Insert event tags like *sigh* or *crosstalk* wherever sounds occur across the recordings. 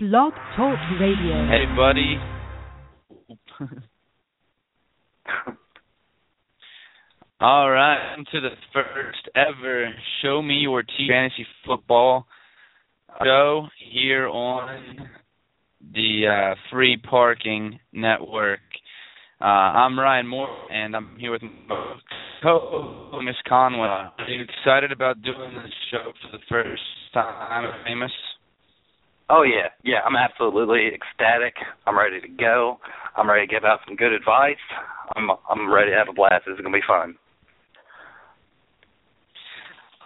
Blog Talk Radio. Hey, buddy. *laughs* All right, to the first ever Show Me Your TDs Fantasy Football show here on the uh, Free Parking Network. Uh, I'm Ryan Moore, and I'm here with my co Miss Conway. Are you excited about doing this show for the first time, Amos? Oh yeah, yeah. I'm absolutely ecstatic. I'm ready to go. I'm ready to give out some good advice. I'm I'm ready to have a blast. This is gonna be fun.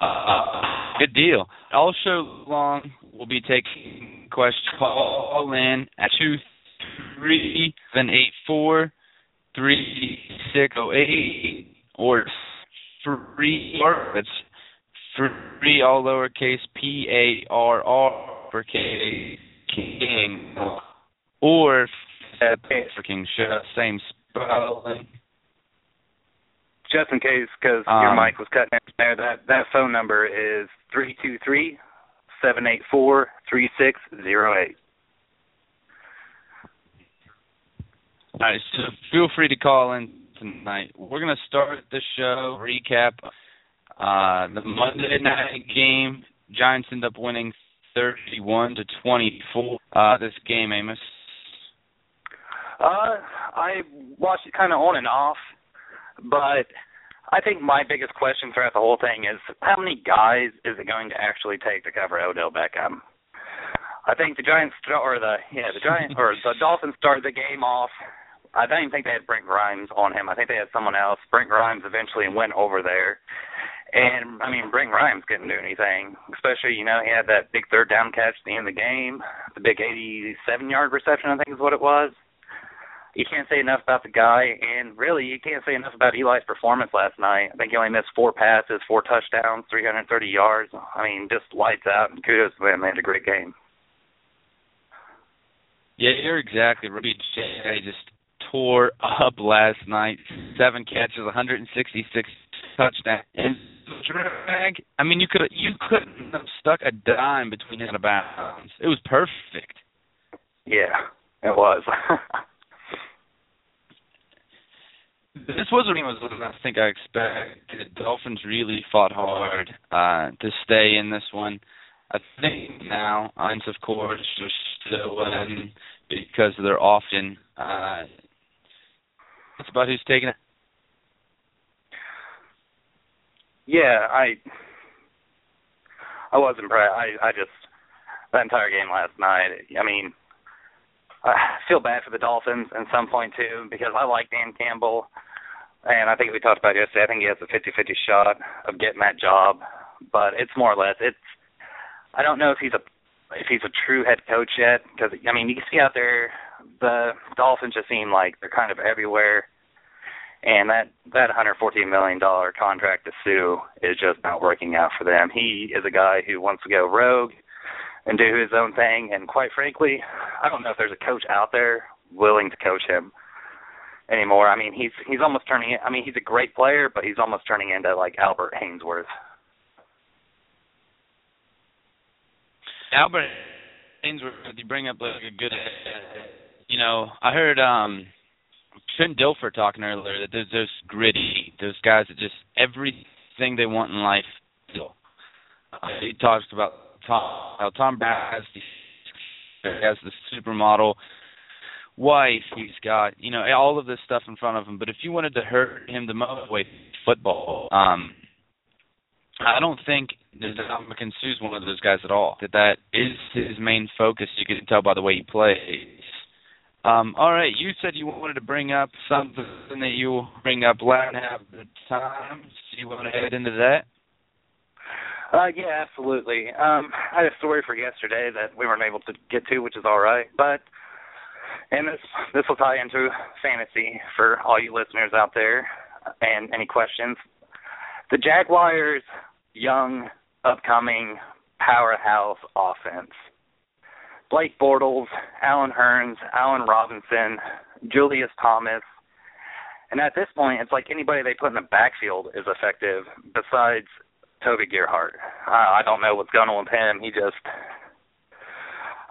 Uh, good deal. All show long, we'll be taking questions. Call in at two three seven eight four three six zero eight or free. It's free all lowercase P A R R uppercase king or freaking same spelling. Just in case, because Um, your mic was cutting out there, that that phone number is three two three seven eight four three six zero eight. All right, so feel free to call in tonight. We're gonna start the show recap. Uh, the Monday night game, Giants end up winning thirty-one to twenty-four. Uh, this game, Amos. Uh, I watched it kind of on and off, but I think my biggest question throughout the whole thing is how many guys is it going to actually take to cover Odell Beckham? I think the Giants start, or the yeah the Giants or the Dolphins started the game off. I don't even think they had Brent Grimes on him. I think they had someone else. Brent Grimes eventually went over there. And I mean, Brent Grimes couldn't do anything. Especially, you know, he had that big third down catch at the end of the game, the big 87-yard reception, I think is what it was. You can't say enough about the guy, and really, you can't say enough about Eli's performance last night. I think he only missed four passes, four touchdowns, 330 yards. I mean, just lights out. And kudos to them. They had a great game. Yeah, you're exactly right. J just tore up last night. Seven catches, 166 touchdowns. Drag. I mean, you could you couldn't have stuck a dime between his and bounds. It was perfect. Yeah, it was. *laughs* This was a game was I think I expected. The Dolphins really fought hard uh, to stay in this one. I think now, Hines, of course, are still in because they're often. Uh, that's about who's taking it. Yeah, I I was impressed. I I just that entire game last night. I mean, I feel bad for the Dolphins at some point too because I like Dan Campbell, and I think we talked about it yesterday. I think he has a 50-50 shot of getting that job, but it's more or less it's. I don't know if he's a if he's a true head coach yet because I mean you see out there the Dolphins just seem like they're kind of everywhere. And that that 114 million dollar contract to Suh is just not working out for them. He is a guy who wants to go rogue and do his own thing. And quite frankly, I don't know if there's a coach out there willing to coach him anymore. I mean, he's he's almost turning. I mean, he's a great player, but he's almost turning into like Albert Haynesworth. Albert Haynesworth, you bring up like a good. You know, I heard um Trent Dilfer talking earlier that there's those gritty, those guys that just everything they want in life. Uh, he talks about Tom, how Tom has the, has the supermodel wife. He's got you know all of this stuff in front of him. But if you wanted to hurt him the most way, football. Um, I don't think that Ndamukong Suh's one of those guys at all. That that is his main focus. You can tell by the way he plays. Um, all right, you said you wanted to bring up something that you bring up last have the time. So you want to head into that? Uh, yeah, absolutely. Um, I had a story for yesterday that we weren't able to get to, which is all right. But and this this will tie into fantasy for all you listeners out there. And any questions? The Jaguars' young, upcoming powerhouse offense. Blake Bortles, Allen Hurns, Allen Robinson, Julius Thomas. And at this point, it's like anybody they put in the backfield is effective besides Toby Gerhart. Uh, I don't know what's going on with him. He just,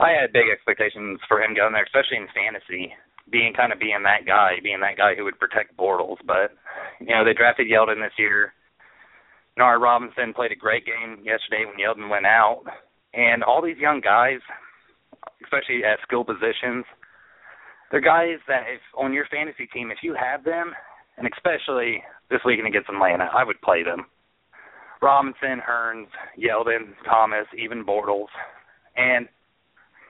I had big expectations for him going there, especially in fantasy, being kind of being that guy, being that guy who would protect Bortles. But you know, they drafted Yeldon this year. Nard Robinson played a great game yesterday when Yeldon went out, and all these young guys, especially at skill positions, they're guys that if on your fantasy team, if you have them, and especially this weekend against Atlanta, I would play them. Robinson, Hurns, Yeldon, Thomas, even Bortles, and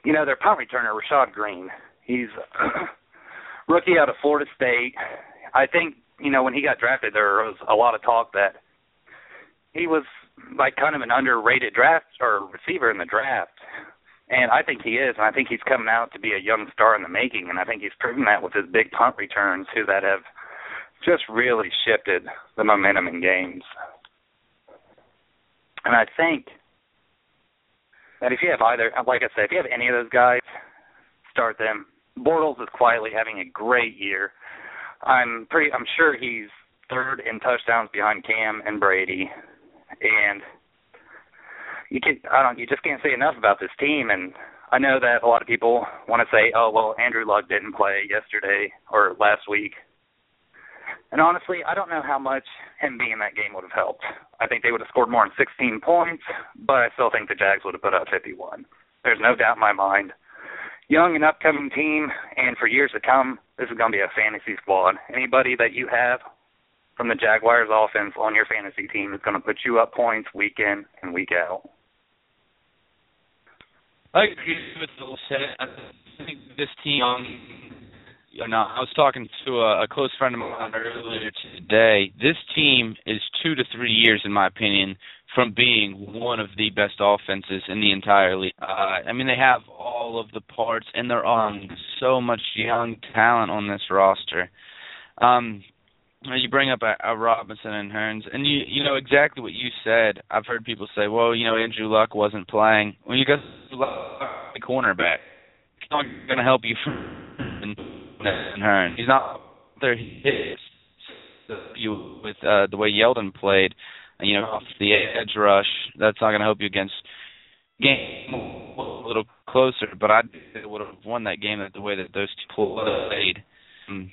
you know their punt returner Rashad Greene. He's *clears throat* rookie out of Florida State. I think you know when he got drafted, there was a lot of talk that he was like kind of an underrated draft or receiver in the draft. And I think he is, and I think he's coming out to be a young star in the making, and I think he's proven that with his big punt returns, too, that have just really shifted the momentum in games. And I think that if you have either, like I said, if you have any of those guys, start them. Bortles is quietly having a great year. I'm pretty, I'm sure he's third in touchdowns behind Cam and Brady, and you can I don't you just can't say enough about this team and I know that a lot of people want to say, "Oh, well, Andrew Luck didn't play yesterday or last week." And honestly, I don't know how much him being in that game would have helped. I think they would have scored more than 16 points, but I still think the Jags would have put up 51. There's no doubt in my mind. Young and upcoming team, and for years to come, this is going to be a fantasy squad. Anybody that you have from the Jaguars offense on your fantasy team is going to put you up points week in and week out. I agree with the set. I think this team. Um, you know, I was talking to a, a close friend of mine earlier today. This team is two to three years, in my opinion, from being one of the best offenses in the entire league. Uh, I mean, they have all of the parts, and they're on so much young talent on this roster. Um, you bring up a, a Robinson and Hurns, and you you know exactly what you said. I've heard people say, "Well, you know, Andrew Luck wasn't playing." When you got the cornerback, he's not going to help you and Hurns. He's not there. Hits you with uh, the way Yeldon played. You know, off the edge rush. That's not going to help you against game a little closer. But I would have won that game the way that those two played. Um,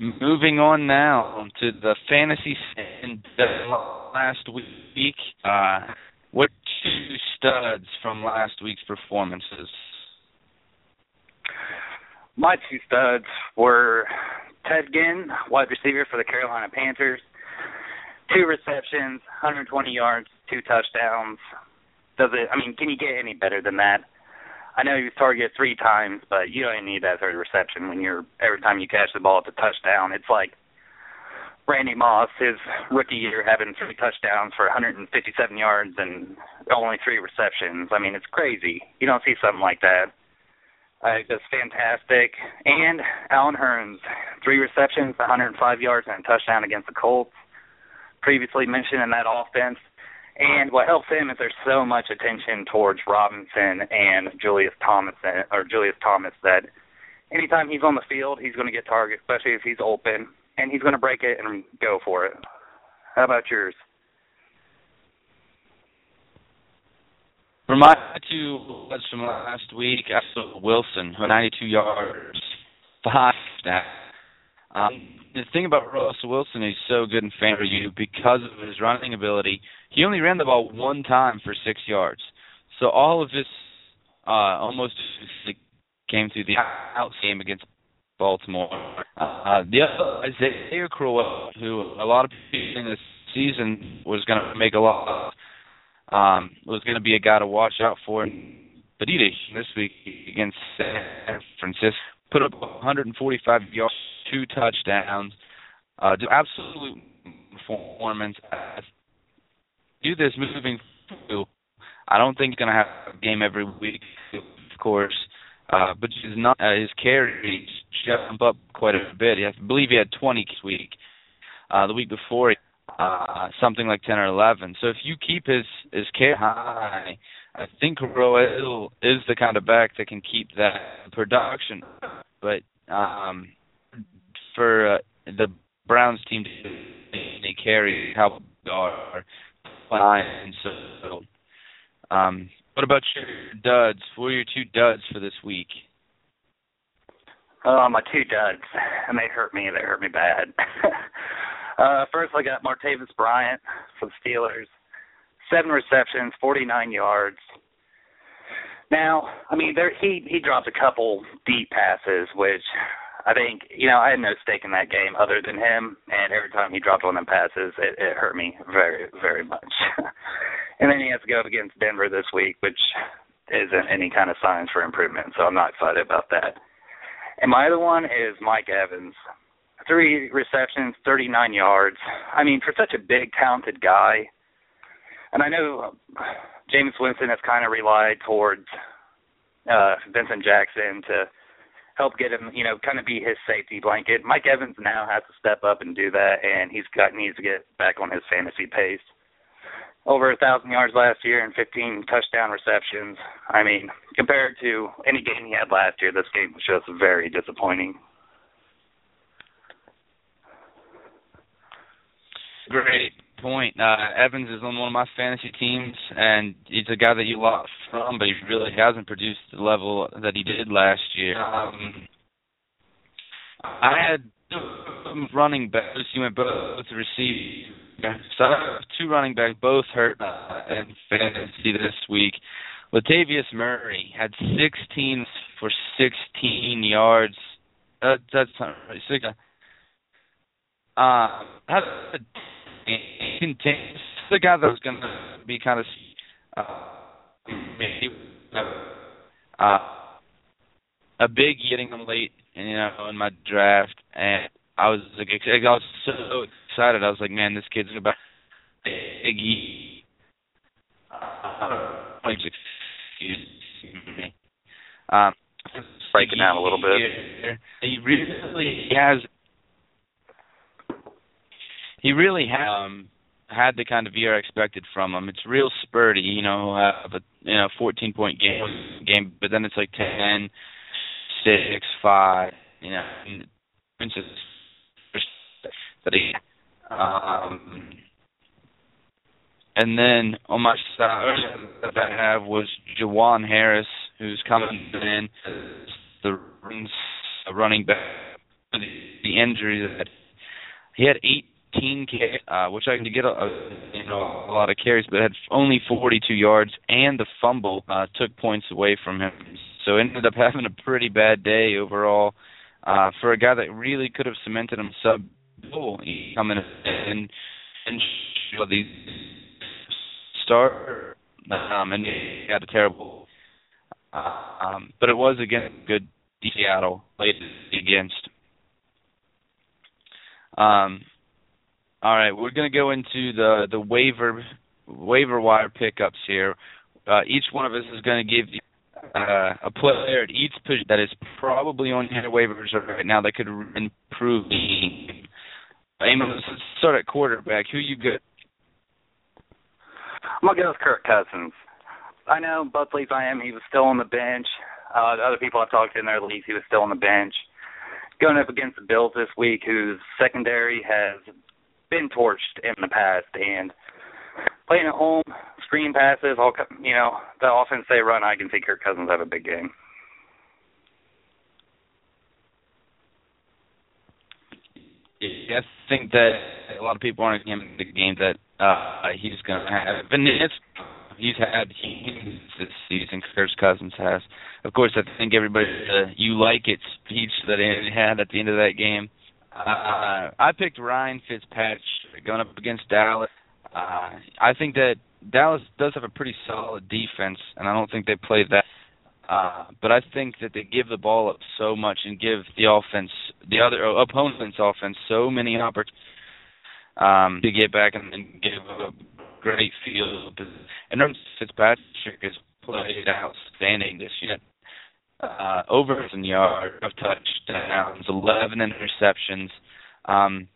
Moving on now to the fantasy and last week. Uh, what two studs from last week's performances? My two studs were Ted Ginn, wide receiver for the Carolina Panthers. Two receptions, 120 yards, two touchdowns. Does it? I mean, can you get any better than that? I know he was targeted three times, but you don't need that third reception when you're every time you catch the ball, it's a touchdown. It's like Randy Moss, his rookie year, having three touchdowns for 157 yards and only three receptions. I mean, it's crazy. You don't see something like that. Uh, just fantastic. And Allen Hurns, three receptions, 105 yards, and a touchdown against the Colts. Previously mentioned in that offense, and what helps him is there's so much attention towards Robinson and Julius Thomas or Julius Thomas that anytime he's on the field, he's going to get targets, especially if he's open, and he's going to break it and go for it. How about yours? For my two was from last week, I saw Wilson, 92 yards, five snaps. Um, the thing about Russell Wilson, he's so good in you because of his running ability. He only ran the ball one time for six yards. So all of this uh, almost came through the out game against Baltimore. Uh, the other Isaiah Crowell, who a lot of people in this season was going to make a lot, um, was going to be a guy to watch out for. But he did this week against San Francisco, put up 145 yards two touchdowns. Uh, do absolute performance. Do this moving through. I don't think he's going to have a game every week, of course, uh, but his not uh, his carries jump up quite a bit. I believe he had 20 this week. Uh, the week before, uh, something like 10 or 11. So if you keep his his carry high, I think Roel is the kind of back that can keep that production. But um, for uh, the Browns team to they carry how are fine. So, um, What about your duds? What are your two duds for this week? Uh, my two duds, and they hurt me. They hurt me bad. *laughs* uh, first, I got Martavis Bryant for the Steelers. Seven receptions, 49 yards. Now, I mean, there he he dropped a couple deep passes, which I think you know I had no stake in that game other than him, and every time he dropped one of them passes, it, it hurt me very very much. *laughs* and then he has to go up against Denver this week, which isn't any kind of signs for improvement. So I'm not excited about that. And my other one is Mike Evans. Three receptions, 39 yards. I mean, for such a big, talented guy, and I know Jameis Winston has kind of relied towards uh Vincent Jackson to help get him, you know, kind of be his safety blanket. Mike Evans now has to step up and do that, and he's got needs to get back on his fantasy pace. Over a thousand yards last year and 15 touchdown receptions. I mean, compared to any game he had last year, this game was just very disappointing. Great point. Uh, Evans is on one of my fantasy teams, and he's a guy that you lost from, but he really hasn't produced the level that he did last year. Um, I had running backs. You went both receive. So two running backs, both hurt uh, in fantasy this week. Latavius Murray had 16 for 16 yards. Uh, that's not right. Six, uh, had a contains the guy that was going to be kind of uh, uh, a big getting him late, you know, in my draft, and I was like, I was so excited. I was like, man, this kid's about big. Uh, excuse me. Um, breaking out a little bit. He really has he really had um, had the kind of year I expected from him. It's real spurty, you know, uh, but you know, 14 point game game, but then it's like 10, 6, 5, you know, and that he um and then on my side that I have was Juwan Harris, who's coming in the running back the injury that he had eight 18 uh, which I can get a, a you know a lot of carries, but had only 42 yards, and the fumble uh, took points away from him. So ended up *laughs* having a pretty bad day overall uh, for a guy that really could have cemented him sub goal coming in and these start um, and he had a terrible. Uh, um, but it was again good Seattle played against. Um, all right, we're going to go into the the waiver waiver wire pickups here. Uh, each one of us is going to give you uh, a player at each position that is probably on your waivers right now that could improve. Amos, let's start at quarterback. Who you good? I'm gonna go with Kirk Cousins. I know both leagues I am. He was still on the bench. Uh, the other people I've talked to in their leagues, he was still on the bench. Going up against the Bills this week, whose secondary has been torched in the past, and playing at home, screen passes, all you know, the offense they run, I can see Kirk Cousins have a big game. I think that a lot of people aren't going the game that uh he's going to have, and it's he's had this season. Kirk Cousins has. Of course, I think everybody uh, you like it speech that he had at the end of that game uh, I picked Ryan Fitzpatrick going up against Dallas. Uh, I think that Dallas does have a pretty solid defense, and I don't think they play that. Uh, but I think that they give the ball up so much and give the offense, the other opponent's offense, so many opportunities um, to get back and, and give a great field. And Ryan Fitzpatrick has played outstanding this year uh, over a yard of touchdowns, 11 interceptions. Um,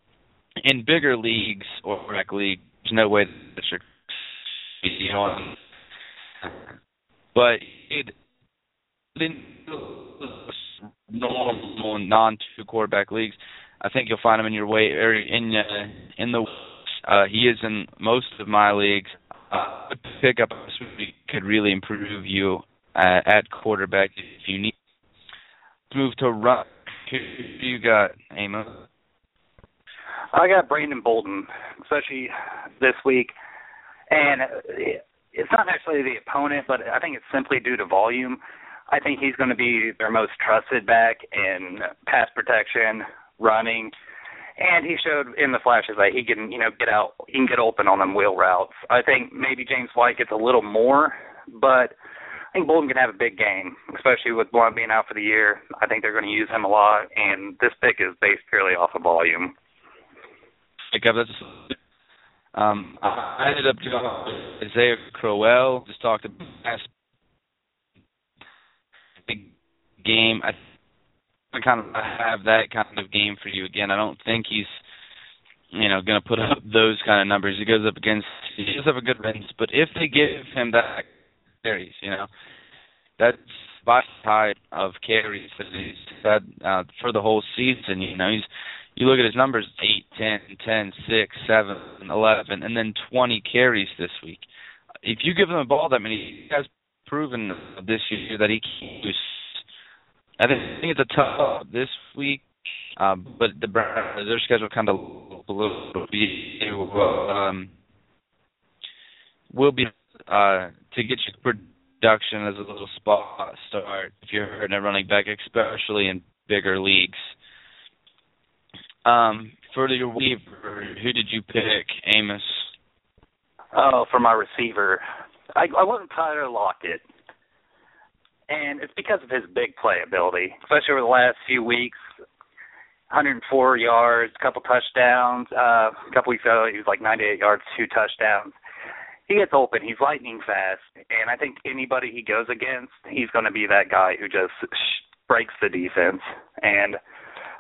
in bigger leagues or rec league, there's no way that should be on. But it normal non two quarterback leagues, I think you'll find him in your way or in uh, in the. Uh, he is in most of my leagues. uh, pick up could really improve you uh, at quarterback if you need. Move to run. Who you got, Amos? I got Brandon Bolden, especially this week, and it's not necessarily the opponent, but I think it's simply due to volume. I think he's going to be their most trusted back in pass protection, running, and he showed in the flashes that he can, you know, get out, he can get open on them wheel routes. I think maybe James White gets a little more, but think Bolden can have a big game, especially with Blount being out for the year. I think they're going to use him a lot, and this pick is based purely off of volume. Up that's um, I ended up doing Isaiah Crowell. Just talked about big game. I kind of have that kind of game for you again. I don't think he's you know going to put up those kind of numbers. He goes up against he does have a good range, but if they give him that carries, you know, that's by side of carries that he's had uh, for the whole season. You know, he's you look at his numbers: eight, ten, ten, six, seven, eleven, and then twenty carries this week. If you give him the ball that many, he has proven this year that he can. I think it's a tough this week, um, but the their schedule kind of a little um, will be uh, to get your production as a little spot start if you're hurting a running back, especially in bigger leagues. Um, for your receiver, who did you pick, Amos? Oh, for my receiver, I, I went Tyler Lockett, and it's because of his big playability, especially over the last few weeks. 104 yards, a couple touchdowns. Uh, a couple weeks ago, he was like 98 yards, two touchdowns. He gets open. He's lightning fast, and I think anybody he goes against, he's going to be that guy who just breaks the defense. And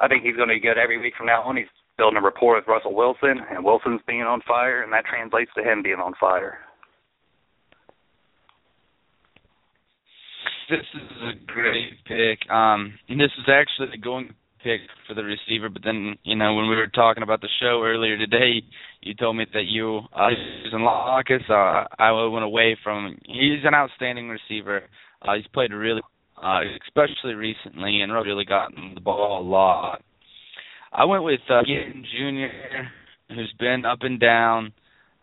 I think he's going to be good every week from now on. He's building a rapport with Russell Wilson, and Wilson's being on fire, and that translates to him being on fire. This is a great pick. Um, and this is actually going pick for the receiver, but then you know when we were talking about the show earlier today, you told me that you uh, using Lockus. Uh, I went away from. He's an outstanding receiver. Uh, he's played really uh, especially recently, and really gotten the ball a lot. I went with uh, Ginn Jr., who's been up and down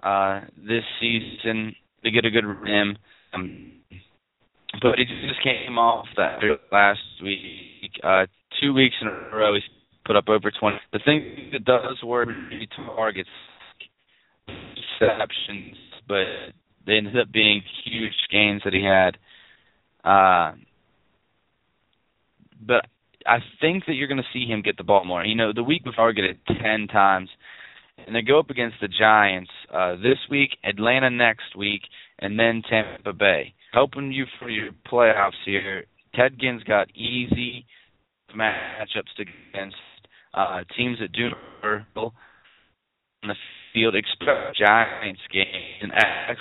uh, this season to get a good rim. Um, but he just came off that last week. Uh, two weeks in a row, he's put up over 20. The thing that does work, he targets receptions, but they ended up being huge gains that he had. Uh, but I think that you're going to see him get the ball more. You know, the week get it ten times, and they go up against the Giants uh, this week, Atlanta next week, and then Tampa Bay. Helping you for your playoffs here. Ted Ginn's got easy matchups against uh, teams that do on the field. Expect Giants game and X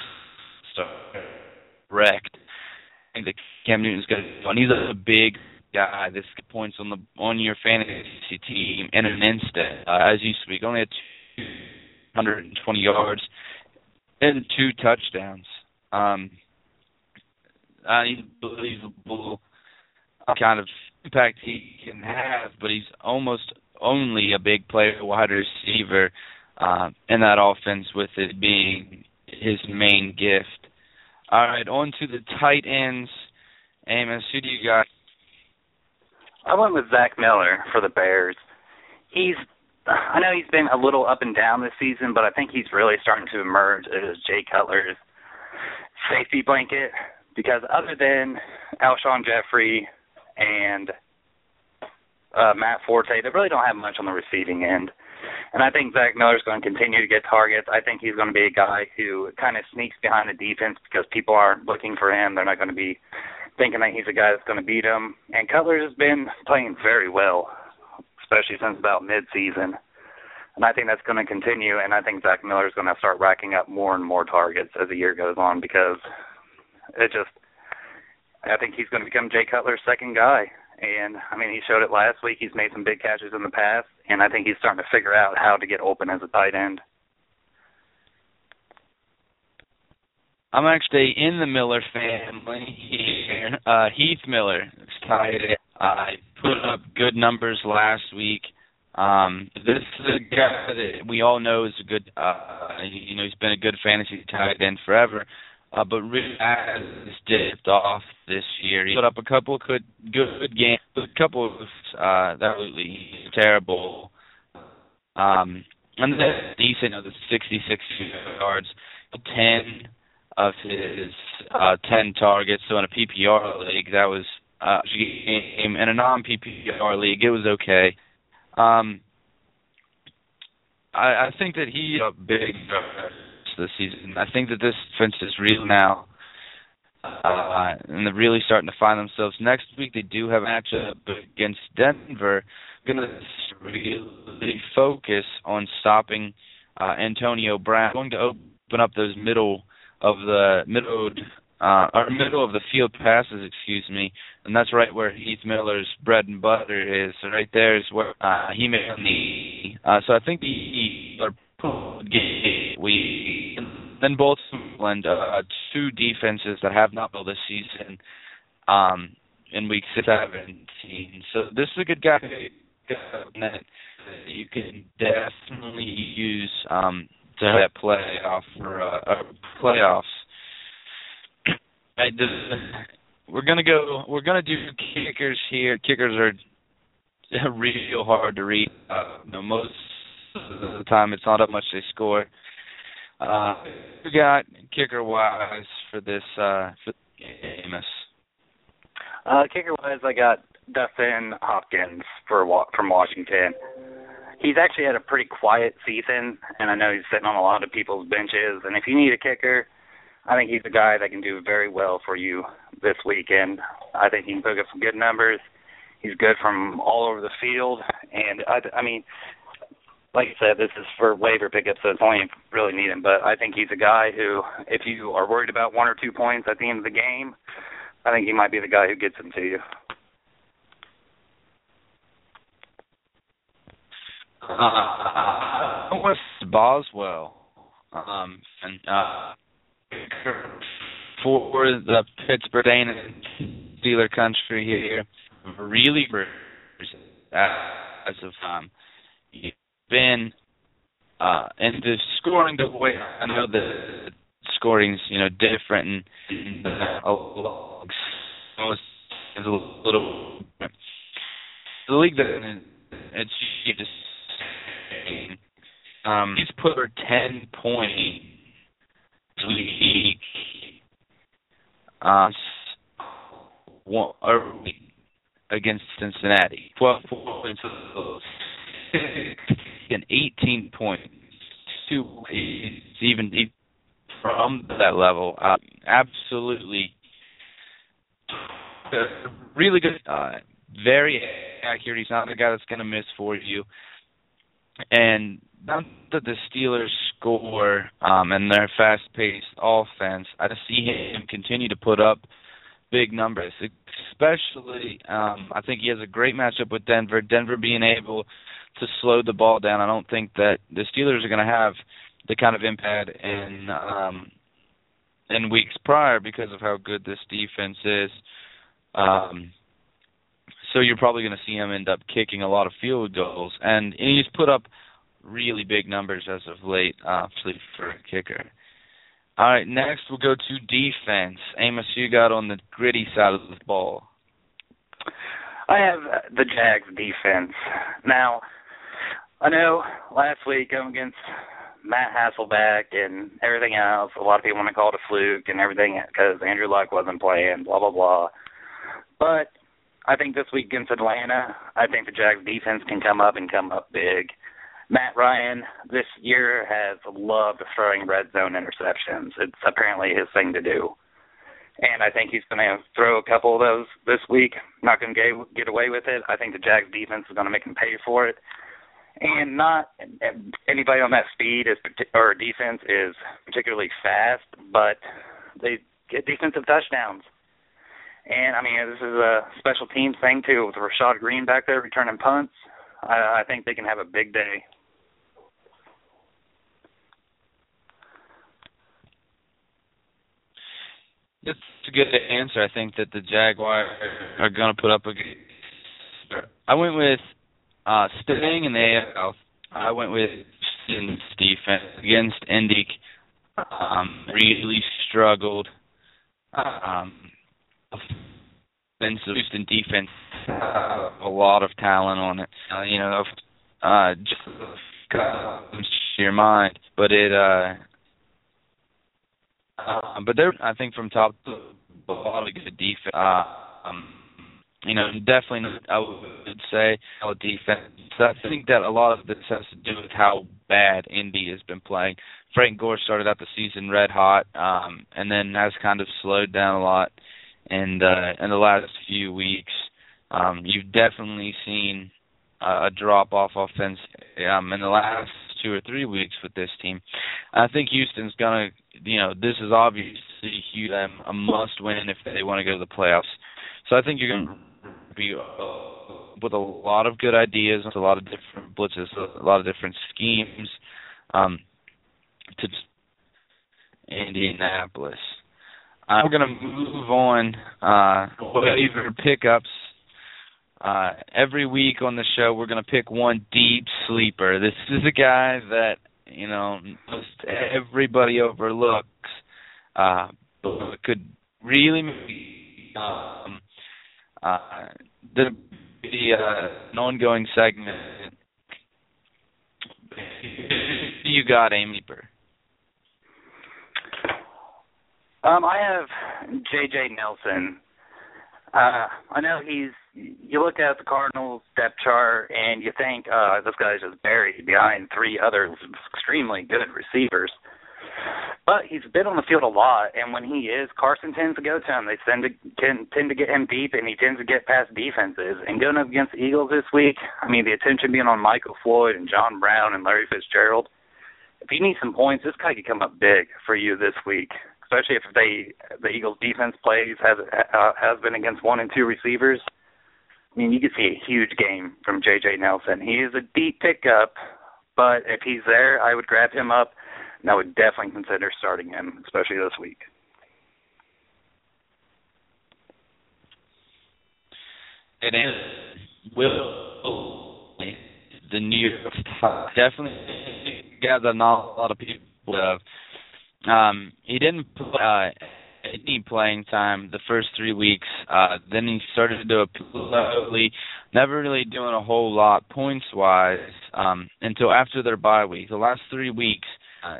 wrecked. I think that Cam Newton's going to. He's a big guy this points on the on your fantasy team in an instant. Uh, as you speak, only had 220 yards and two touchdowns. Um, unbelievable kind of impact he can have, but he's almost only a big player wide receiver uh, in that offense, with it being his main gift. All right, on to the tight ends. Amos, who do you got I went with Zach Miller for the Bears. He's I know he's been a little up and down this season, but I think he's really starting to emerge as Jay Cutler's safety blanket because other than Alshon Jeffery and uh, Matt Forte, they really don't have much on the receiving end. And I think Zach Miller's going to continue to get targets. I think he's going to be a guy who kind of sneaks behind the defense because people aren't looking for him. They're not going to be thinking that he's a guy that's going to beat him. And Cutler has been playing very well, especially since about mid-season. And I think that's going to continue. And I think Zach Miller is going to start racking up more and more targets as the year goes on because it just, I think he's going to become Jay Cutler's second guy. And I mean, he showed it last week. He's made some big catches in the past, and I think he's starting to figure out how to get open as a tight end. I'm actually in the Miller family. Uh, Heath Miller, excited. I put up good numbers last week. Um, this is a guy that we all know is a good. Uh, you know, he's been a good fantasy tight end forever. Uh, but really has dipped off this year. He put up a couple of good good games, a couple of uh, absolutely terrible. Um, and then decent of the 66 yards, 10 of his uh, 10 targets. So in a PPR league, that was uh, game. In a non PPR league, it was okay. Um, I, I think that he a big this season. I think that this defense is real now, uh, and they're really starting to find themselves. Next week they do have a matchup against Denver. Going to really focus on stopping uh, Antonio Brown. Going to open up those middle of the middle uh, or middle of the field passes, excuse me, and that's right where Heath Miller's bread and butter is. Right there is where uh, he made the. Uh, so I think the we then both blend uh, two defenses that have not built this season um, in week seventeen. So this is a good guy that you can definitely use um, to have that playoff for uh, uh, playoffs. *clears throat* We're gonna go. We're gonna do kickers here. Kickers are *laughs* real hard to read. Uh, you know, most of the time, it's not up much they score. Uh, we got kicker wise for this uh, for Amos. Uh, kicker wise, I got Dustin Hopkins for from Washington. He's actually had a pretty quiet season, and I know he's sitting on a lot of people's benches. And if you need a kicker, I think he's a guy that can do very well for you this weekend. I think he can pick up some good numbers. He's good from all over the field, and I, I mean, like I said, this is for waiver pickups, so it's only really need him. But I think he's a guy who, if you are worried about one or two points at the end of the game, I think he might be the guy who gets them to you. Uh, Boswell, um, and uh, for the Pittsburgh and Steeler country here, really as of um, been uh and the scoring the way I know the scoring's you know different and uh, it's a little the league that it's just um he's put her ten point league uh one or against Cincinnati. Twelve points and 18 points. Two, even from that level. Uh, absolutely, uh, really good. Uh, very accurate. He's not the guy that's going to miss for you. And that the Steelers score um, and their fast-paced offense, I just see him continue to put up big numbers. Especially, um, I think he has a great matchup with Denver. Denver being able to slow the ball down. I don't think that the Steelers are going to have the kind of impact in um, in weeks prior because of how good this defense is. Um, so you're probably going to see him end up kicking a lot of field goals, and, and he's put up really big numbers as of late, obviously for a kicker. All right, next we'll go to defense. Amos, you got on the gritty side of the ball. I have the Jags defense. Now, I know last week going against Matt Hasselbeck and everything else, a lot of people want to call it a fluke and everything because Andrew Luck wasn't playing, blah blah blah. But I think this week against Atlanta, I think the Jags defense can come up and come up big. Matt Ryan this year has loved throwing red zone interceptions. It's apparently his thing to do. And I think he's going to throw a couple of those this week. Not going to get away with it. I think the Jags defense is going to make him pay for it and not anybody on that speed is or defense is particularly fast, but they get defensive touchdowns. And I mean, this is a special teams thing too with Rashad Greene back there returning punts. I, I think they can have a big day. it's a good answer. I think that the Jaguars are going to put up a good. I went with uh staying in the AL. I went with Houston's defense against Indy. Um, really struggled. Um, Houston defense uh, a lot of talent on it. Uh, you know, uh, just comes to your mind, but it. uh uh, but they're, I think, from top to bottom, a good defense. Uh, um, you know, definitely, I would say, a defense. I think that a lot of this has to do with how bad Indy has been playing. Frank Gore started out the season red hot, um, and then has kind of slowed down a lot. And uh, in the last few weeks, um, you've definitely seen uh, a drop off offense um, in the last two or three weeks with this team. I think Houston's gonna, you know, this is obviously a must win if they want to go to the playoffs. So I think you're gonna be uh, with a lot of good ideas, a lot of different blitzes, a lot of different schemes. Um, to Indianapolis. We're going to move on. Uh, waiver pickups. Uh, every week on the show, we're going to pick one deep sleeper. This is a guy that you know most everybody overlooks, uh, but could really um, uh, the be uh, an ongoing segment. you got Amy Burr? Um, I have J.J. Nelson. Uh, I know he's. You look at the Cardinals depth chart and you think, uh, this guy's just buried behind three other extremely good receivers. But he's been on the field a lot, and when he is, Carson tends to go to him. They tend to can, tend to get him deep, and he tends to get past defenses. And going up against the Eagles this week, I mean, the attention being on Michael Floyd and John Brown and Larry Fitzgerald. If you need some points, this guy could come up big for you this week especially if they the Eagles defense plays has uh, has been against one and two receivers. I mean, you could see a huge game from J.J. Nelson. He is a deep pickup, but if he's there, I would grab him up, and I would definitely consider starting him, especially this week. It is will the New York definitely got that not a lot of people have um, he didn't uh, any playing time the first three weeks. Uh, then he started to do it slowly, never really doing a whole lot points wise um, until after their bye week. The last three weeks, uh,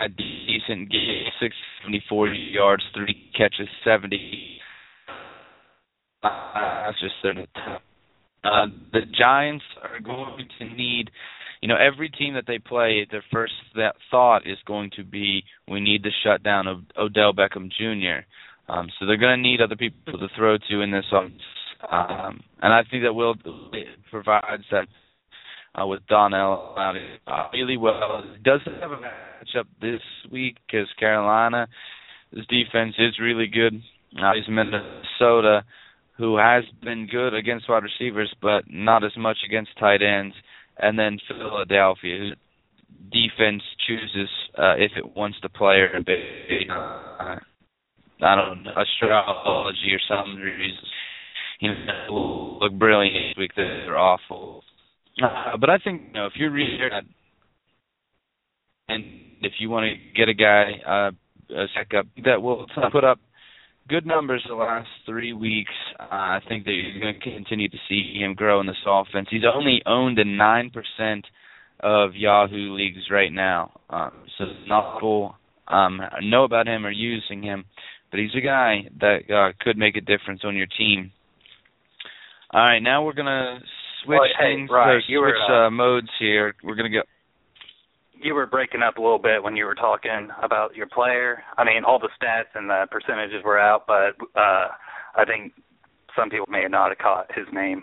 a decent game, six seventy four yards, three catches, seventy. Uh, that's just top. Uh, the Giants are going to need you know every team that they play, their first that thought is going to be we need to shut down Odell Beckham Jr. Um, so they're going to need other people to throw to in this offense, um, and I think that Will provides that uh, with Donnell out uh, really well. Does have a matchup this week because Carolina, his defense is really good. Uh, he's Minnesota, who has been good against wide receivers, but not as much against tight ends and then Philadelphia, whose defense chooses uh, if it wants to play or uh, I don't know astrology or some reason. You know, look brilliant this week. They're awful, uh, but I think you know if you're really and if you want to get a guy uh, a that will put up good numbers the last three weeks. Uh, I think that you're going to continue to see him grow in this offense. He's only owned in nine percent of Yahoo leagues right now, um, so not people um, know about him or using him, but he's a guy that uh, could make a difference on your team. All right, now we're gonna switch well, hey, things, right. switch were, uh, uh, modes here. We're gonna go you were breaking up a little bit when you were talking about your player. I mean, all the stats and the percentages were out, but uh, I think some people may not have caught his name.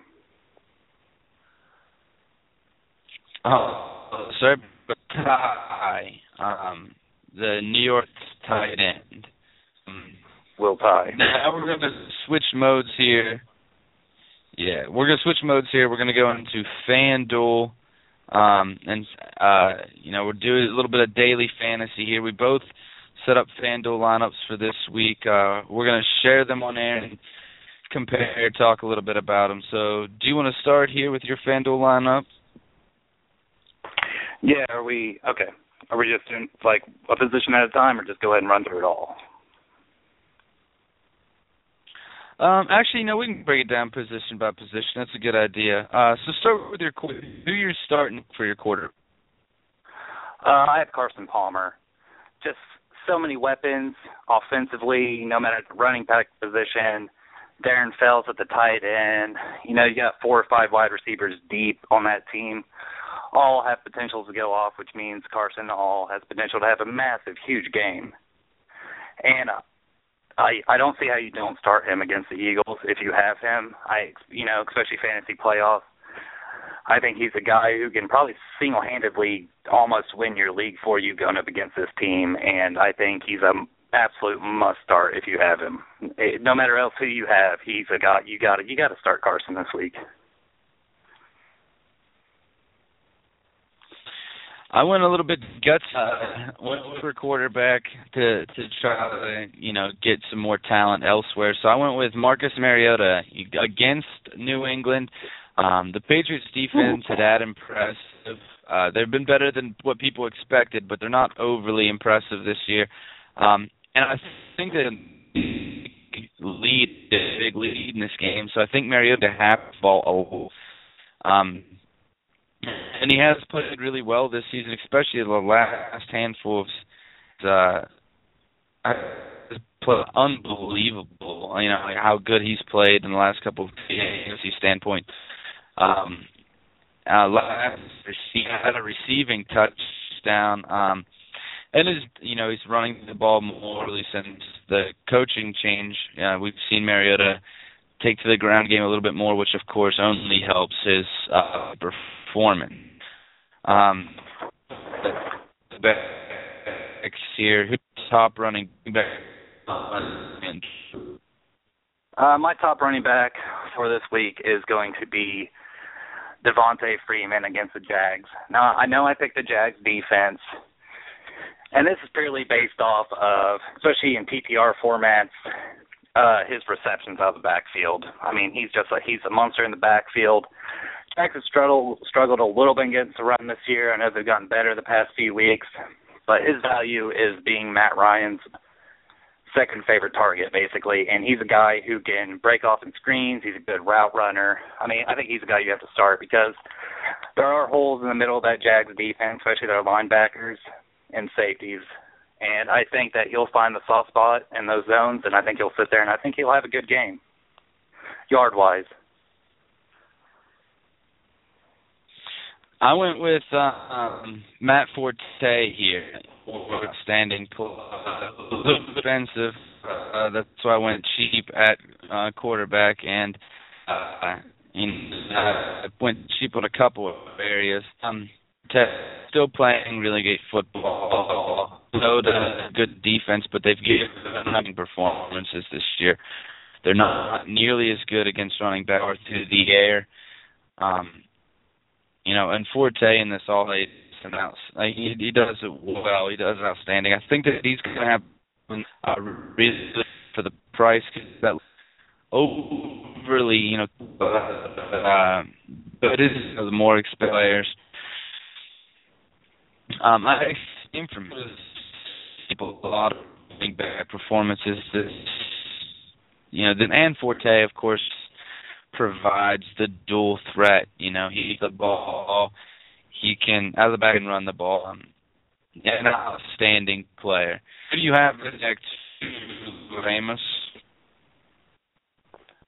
Oh, sorry, but Ty, um, the New York tight end. Will Tye. Now we're going to switch modes here. Yeah, we're to switch modes here. We're to go into FanDuel um, and uh, you know, we're doing a little bit of daily fantasy here. We both set up FanDuel lineups for this week. Uh, we're to share them on air and compare, talk a little bit about them. So, do you want to start here with your FanDuel lineup? Yeah, are we okay? Are we just doing like a position at a time, or just go ahead and run through it all? Um, actually, no, we can break it down position by position. That's a good idea. Uh, so start with your who you're starting for your quarter. Uh, I have Carson Palmer. Just so many weapons offensively, no matter the running back position. Darren Fells at the tight end. You know, you got four or five wide receivers deep on that team. All have potential to go off, which means Carson all has potential to have a massive, huge game. And uh, I I don't see how you don't start him against the Eagles if you have him. I you know, especially fantasy playoffs. I think he's a guy who can probably single-handedly almost win your league for you going up against this team, and I think he's a absolute must start if you have him. It, no matter else who you have, he's a guy you got to you got to start Carson this week. I went a little bit guts. Uh, went for quarterback to to try to you know get some more talent elsewhere. So I went with Marcus Mariota against New England. Um, the Patriots defense had that impressive. Uh, they've been better than what people expected, but they're not overly impressive this year. Um, and I think that lead big lead in this game, so I think Mariota have to ball. Um, and he has played really well this season, especially the last handful of uh played unbelievable. You know, like how good he's played in the last couple of games standpoint. Um uh last he had a receiving touchdown. Um and is you know, he's running the ball more really since the coaching change. Uh, we've seen Mariota take to the ground game a little bit more, which of course only helps his uh performance. Um, the backs here, who's top running back? Uh, my top running back for this week is going to be Devonta Freeman against the Jags. Now I know I picked the Jags defense, and this is purely based off of, especially in PPR formats, uh, his receptions out of the backfield. I mean, he's just a he's a monster in the backfield. Jags have struggled struggled a little bit against the run this year. I know they've gotten better the past few weeks, but his value is being Matt Ryan's second favorite target, basically. And he's a guy who can break off in screens. He's a good route runner. I mean, I think he's a guy you have to start because there are holes in the middle of that Jags defense, especially their linebackers and safeties. And I think that he'll find the soft spot in those zones, and I think he'll sit there, and I think he'll have a good game, yard wise. I went with um, Matt Forte here, outstanding defensive. Uh, that's why I went cheap at uh, quarterback, and uh, in, uh, went cheap on a couple of areas. Um, still playing really great football. So the good defense, but they've given having performances this year. They're not nearly as good against running back or through the air. Um, you know, and Forte in this all and outs. Like he he does it well. He does it outstanding. I think that he's going to have uh, really for the price that overly, you know, uh, but it is you know, the more expensive players. Um, I came from people a lot of big bad performances. This, you know, then and Forte, of course, provides the dual threat. You know, he's the ball. He can out of the back and run the ball. Um, an outstanding player. Who do you have next? Famous.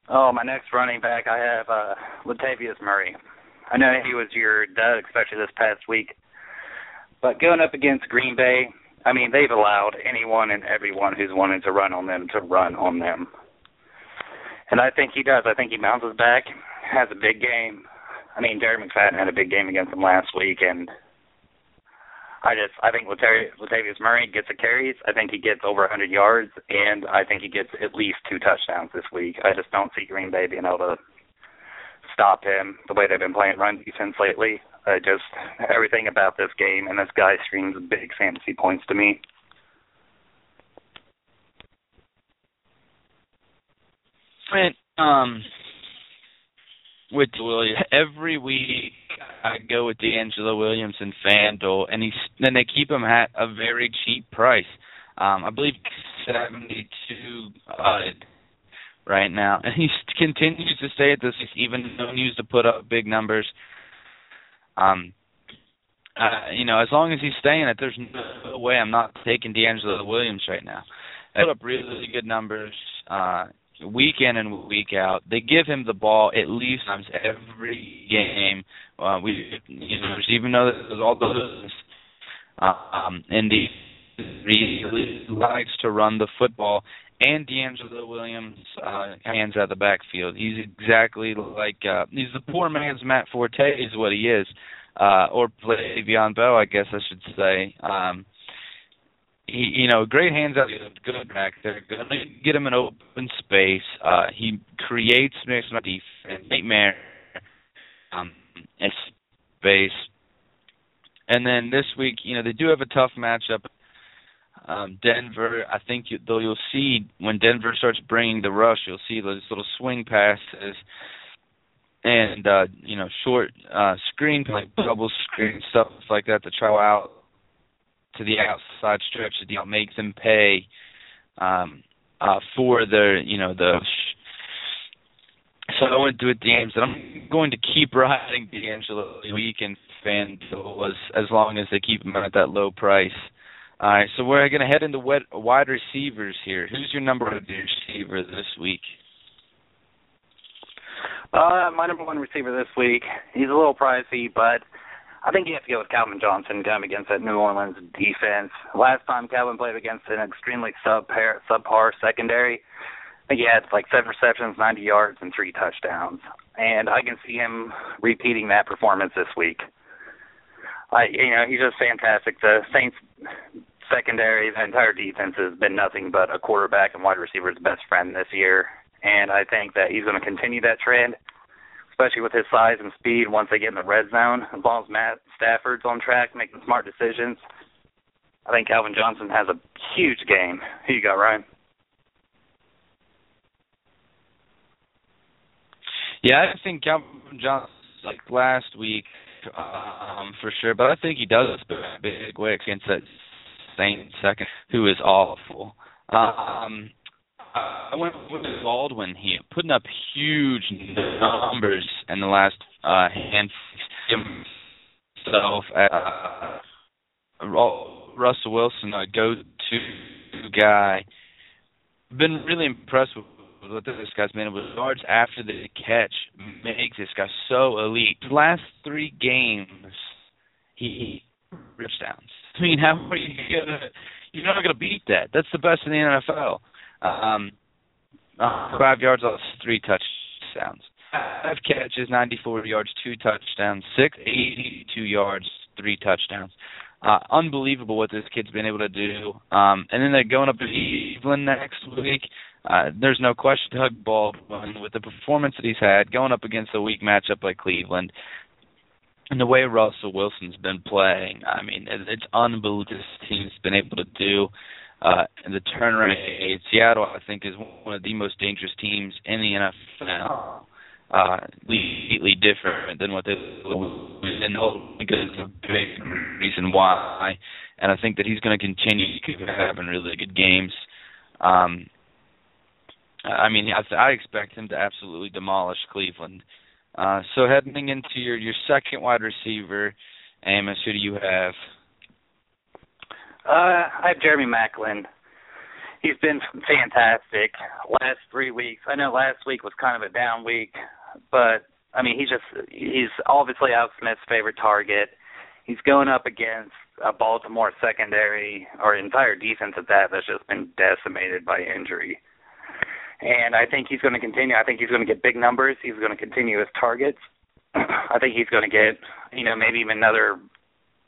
Oh, my next running back, I have uh, Latavius Murray. I know he was your dud, especially this past week. But going up against Green Bay, I mean, they've allowed anyone and everyone who's wanted to run on them to run on them. And I think he does. I think he bounces back, has a big game. I mean, Darren McFadden had a big game against them last week, and I just I think Latavius Murray gets the carries. I think he gets over 100 yards, and I think he gets at least two touchdowns this week. I just don't see Green Bay being able to stop him the way they've been playing run defense lately. Uh, just everything about this game and this guy screams big fantasy points to me. Went um with Williams every week. I go with DeAngelo Williams and FanDuel, and he's then they keep him at a very cheap price. Um, I believe seventy two uh, right now, and he continues to stay at this even though he used to put up big numbers. Um, uh, you know, as long as he's staying it, there's no way I'm not taking DeAngelo Williams right now. They put up really good numbers. Uh, week in and week out. They give him the ball at least times every game. Uh, we, you know, even though there's all those, um, and he really likes to run the football. And DeAngelo Williams uh, hands out the backfield. He's exactly like uh, he's the poor man's Matt Forte is what he is, uh, or Le'Veon Bell, I guess I should say. Um, you know, great hands out, good back there, going to get him an open space. Uh, he creates makes my defense nightmare um, space. And then this week, you know, they do have a tough matchup. Um, Denver, I think you, though you'll see when Denver starts bringing the rush, you'll see those little swing passes and uh, you know short uh, screen like double screen stuff like that to try out to the outside stretch to make them pay um, uh, for their, you know, the. So I went to it games that I'm going to keep riding DeAngelo week and FanDuel as as long as they keep him at that low price. All right, so we're going to head into wide receivers here. Who's your number one receiver this week? Uh, my number one receiver this week. He's a little pricey, but I think you have to go with Calvin Johnson going against that New Orleans defense. Last time Calvin played against an extremely subpar, subpar secondary, he had like seven receptions, 90 yards, and three touchdowns. And I can see him repeating that performance this week. I, you know, he's just fantastic. The Saints secondary, the entire defense has been nothing but a quarterback and wide receiver's best friend this year. And I think that he's going to continue that trend especially with his size and speed once they get in the red zone. As long as Matt Stafford's on track making smart decisions, I think Calvin Johnson has a huge game. Who you got, Ryan? Yeah, I think Calvin Johnson like last week um, for sure, but I think he does a big way against that Saint second, who is awful. Um, I went with Baldwin here, putting up huge numbers in the last uh, hand himself uh, Russell Wilson, a go-to guy. Been really impressed with what this guy's been with yards after the catch makes this guy so elite. The last three games, he touchdowns. I mean, how are you gonna? You're not gonna beat that. That's the best in the NFL. Um, uh, five yards off three touchdowns. Five catches, 94 yards, two touchdowns. Six, 82 yards, three touchdowns. Uh, unbelievable what this kid's been able to do. Um, and then they're going up to Cleveland next week. Uh, there's no question Doug Baldwin, with the performance that he's had, going up against a weak matchup like Cleveland, and the way Russell Wilson's been playing, I mean, it's unbelievable this team's been able to do. Uh, and the turnaround in Seattle, I think, is one of the most dangerous teams in the NFL. Uh, completely different than what they and because of a big reason why. And I think that he's going to continue to having really good games. Um, I mean, I, I expect him to absolutely demolish Cleveland. Uh, so heading into your your second wide receiver, Amos, who do you have? Uh, I have Jeremy Maclin. He's been fantastic last three weeks. I know last week was kind of a down week, but I mean, he's just he's obviously Alex Smith's favorite target. He's going up against a Baltimore secondary or entire defense at that that's just been decimated by injury. And I think he's going to continue. I think he's going to get big numbers. He's going to continue his targets. *clears throat* I think he's going to get, you know, maybe even another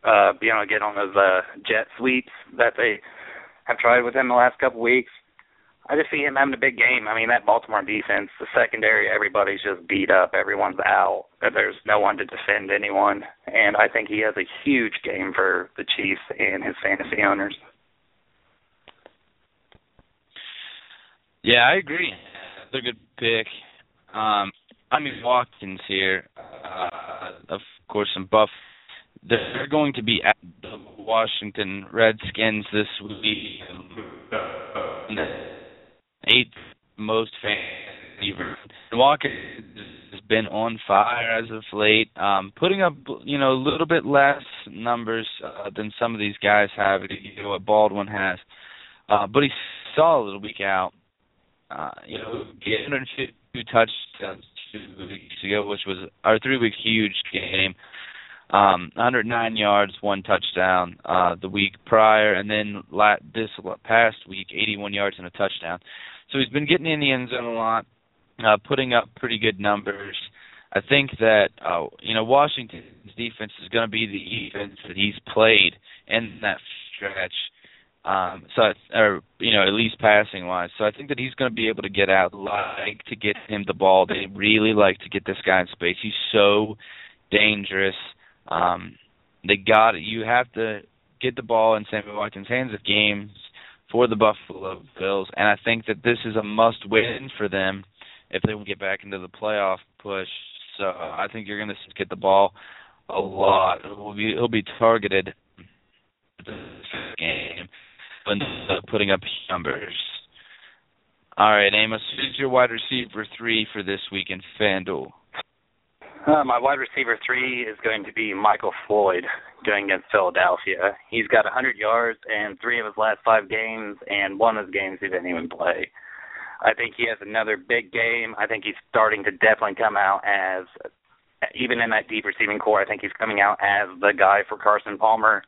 uh, able to get on those uh, jet sweeps that they have tried with him the last couple weeks. I just see him having a big game. I mean, that Baltimore defense, the secondary, everybody's just beat up. Everyone's out. There's no one to defend anyone, and I think he has a huge game for the Chiefs and his fantasy owners. Yeah, I agree. another good pick. Um, I mean Watkins here. Uh, of course, some buff. They're going to be at the Washington Redskins this week. Eighth most favorite. Watkins has been on fire as of late, um, putting up you know a little bit less numbers uh, than some of these guys have. You know what Baldwin has, uh, but he's solid week out. Uh, you know, getting two touchdowns two weeks ago, which was our three week huge game. Um, 109 yards, one touchdown uh, the week prior, and then la- this past week, 81 yards and a touchdown. So he's been getting in the end zone a lot, uh, putting up pretty good numbers. I think that uh, you know Washington's defense is going to be the defense that he's played in that stretch. Um, so, or you know, at least passing wise. So I think that he's going to be able to get out. Like to get him the ball. They really like to get this guy in space. He's so dangerous. Um, they got you have to get the ball in Sammy Watkins' hands at games for the Buffalo Bills, and I think that this is a must-win for them if they want to get back into the playoff push. So I think you're going to get the ball a lot. He'll be he'll be targeted this game when putting up numbers. All right, Amos, who's your wide receiver three for this week in FanDuel? Uh, my wide receiver three is going to be Michael Floyd going against Philadelphia. He's got 100 yards in three of his last five games, and one of his games he didn't even play. I think he has another big game. I think he's starting to definitely come out as, even in that deep receiving core, I think he's coming out as the guy for Carson Palmer.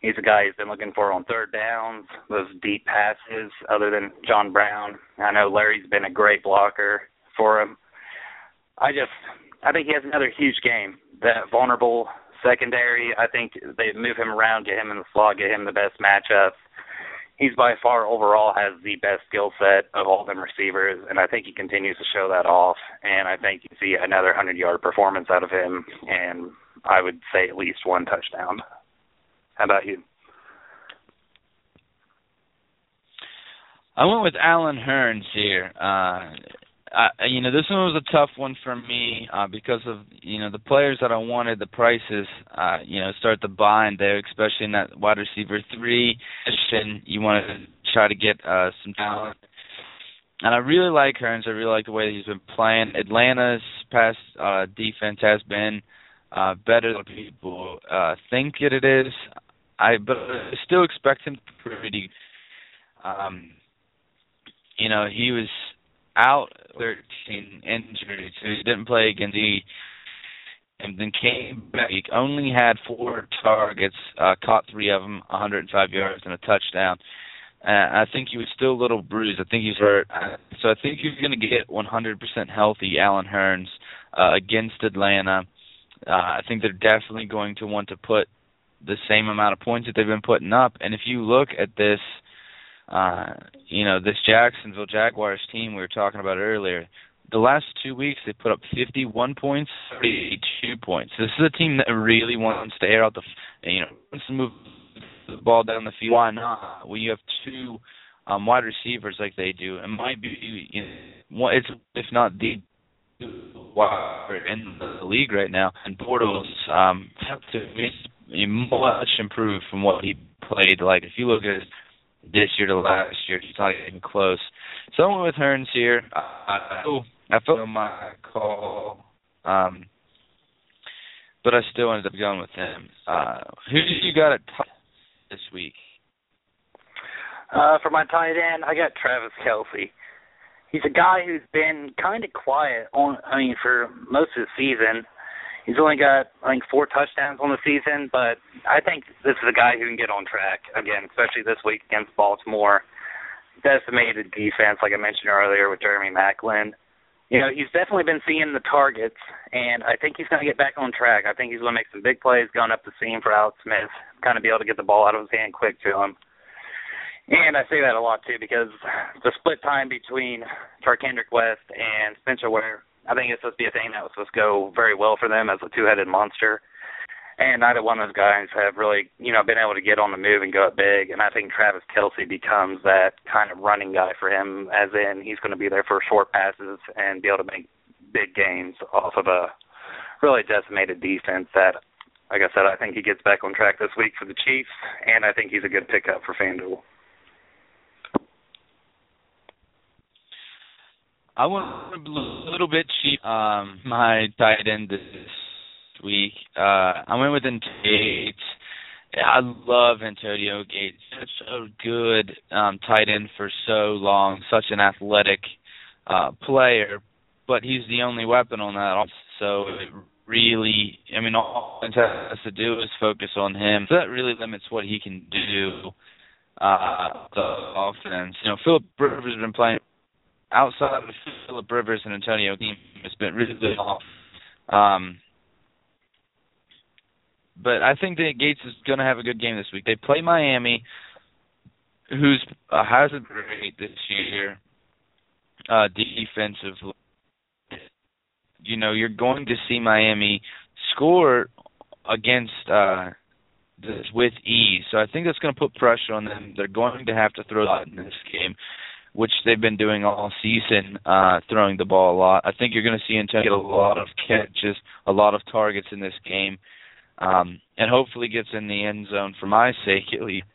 He's a guy he's been looking for on third downs, those deep passes, other than John Brown. I know Larry's been a great blocker for him. I just, I think he has another huge game. That vulnerable secondary, I think they move him around, get him in the slot, get him the best matchups. He's by far overall has the best skill set of all them receivers, and I think he continues to show that off. And I think you see another hundred yard performance out of him, and I would say at least one touchdown. How about you? I went with Allen Hurns here. Uh, I, you know, this one was a tough one for me uh, because of you know the players that I wanted. The prices, uh, you know, start to bind there, especially in that wide receiver three position. You want to try to get uh, some talent, and I really like Hurns. I really like the way that he's been playing. Atlanta's past uh, defense has been uh, better than people uh, think that it is. I but I still expect him to pretty. Um, you know, he was out 13 injuries, he didn't play against the and then came back. He only had four targets, uh, caught three of them, 105 yards and a touchdown. Uh, I think he was still a little bruised. I think he's hurt. So I think you're going to get 100% healthy Allen Hurns uh, against Atlanta. Uh, I think they're definitely going to want to put the same amount of points that they've been putting up. And if you look at this – uh, you know, this Jacksonville Jaguars team we were talking about earlier, the last two weeks they put up 51 points, 32 points. This is a team that really wants to air out the, you know, wants to move the ball down the field. Why not? When you have two um, wide receivers like they do, it might be, you know, it's if not the wide in the league right now. And Bortles um, have to be much improved from what he played. Like if you look at his this year to last year. He's not even close. So I went with Hurns here. I, I felt my call, um, but I still ended up going with him. Uh, who did you got at top this week? Uh, for my tight end, I got Travis Kelce. He's a guy who's been kind of quiet on. I mean, for most of the season. He's only got I think four touchdowns on the season, but I think this is a guy who can get on track again, especially this week against Baltimore. Decimated defense, like I mentioned earlier with Jeremy Maclin. You know, he's definitely been seeing the targets, and I think he's going to get back on track. I think he's going to make some big plays going up the seam for Alex Smith, kind of be able to get the ball out of his hand quick to him. And I say that a lot too because the split time between Charcandrick West and Spencer Ware I think it's supposed to be a thing that was supposed to go very well for them as a two-headed monster. and neither one of those guys have really, you know, been able to get on the move and go up big. And I think Travis Kelce becomes that kind of running guy for him, as in he's going to be there for short passes and be able to make big gains off of a really decimated defense that like I said, I think he gets back on track this week for the Chiefs, and I think he's a good pickup for FanDuel. I went a little bit cheap. Um, my tight end this week. Uh, I went with Gates. I love Antonio Gates. Such a good um, tight end for so long. Such an athletic uh, player, but he's the only weapon on that. Offense. So it really, I mean, all it has to do is focus on him. So that really limits what he can do. Uh, the offense. You know, Philip Rivers has been playing outside of Philip Rivers and Antonio team has been really good off. Um, but I think that Gates is going to have a good game this week. They play Miami, who's uh, has a great this year uh, defensively you know you're going to see Miami score against uh this with ease. So I think that's going to put pressure on them. They're going to have to throw lot in this game, which they've been doing all season, uh throwing the ball a lot. I think you're going to see Antonio get a lot of catches, a lot of targets in this game. Um and hopefully gets in the end zone for my sake at least.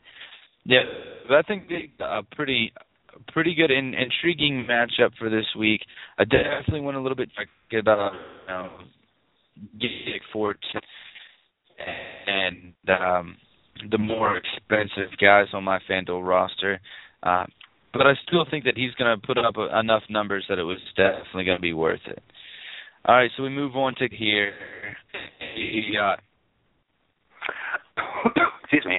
Yeah, but I think a pretty pretty good and intriguing matchup for this week. I definitely went a little bit about you know, Gig Fort and um, the more expensive guys on my FanDuel roster. Uh, but I still think that he's going to put up enough numbers that it was definitely going to be worth it. All right, so we move on to here. Yeah. *coughs* Excuse me.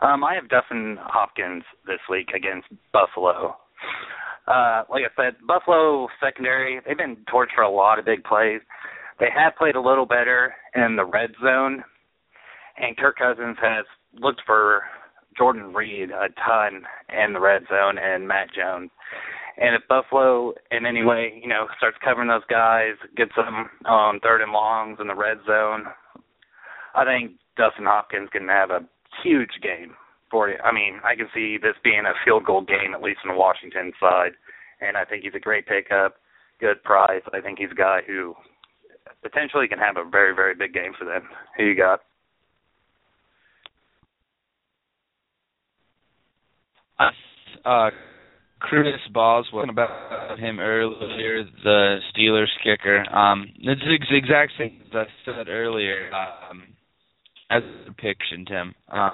Um, I have Dustin Hopkins this week against Buffalo. Uh, like I said, Buffalo secondary, they've been torched for a lot of big plays. They have played a little better in the red zone, and Kirk Cousins has looked for Jordan Reed a ton in the red zone and Matt Jones. And if Buffalo in any way, you know, starts covering those guys, gets them on third and longs in the red zone, I think Dustin Hopkins can have a huge game for you. I mean, I can see this being a field goal game at least on the Washington side, and I think he's a great pickup, good price. I think he's a guy who potentially can have a very very big game for them. Who you got? Uh, Chris Boswell about him earlier, the Steelers kicker. Um, it's the exact same as I said earlier. Um, as a depiction, Tim. Um,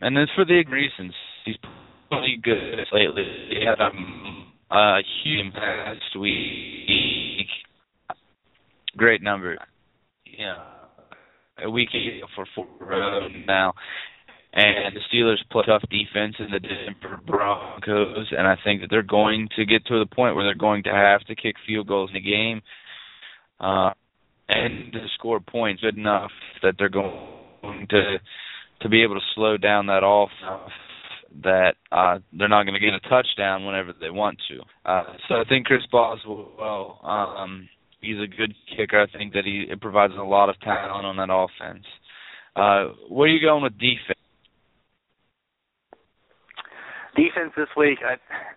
and it's for the reasons. He's pretty good lately. He had um, a huge last week. Great number. Yeah, a week for four now. And the Steelers play tough defense in the Denver Broncos, and I think that they're going to get to the point where they're going to have to kick field goals in the game, uh, and to score points good enough that they're going to to be able to slow down that off that uh they're not going to get a touchdown whenever they want to. Uh so I think Chris Boswell um he's a good kicker. I think that he it provides a lot of talent on that offense. Uh where are you going with defense? Defense this week, I,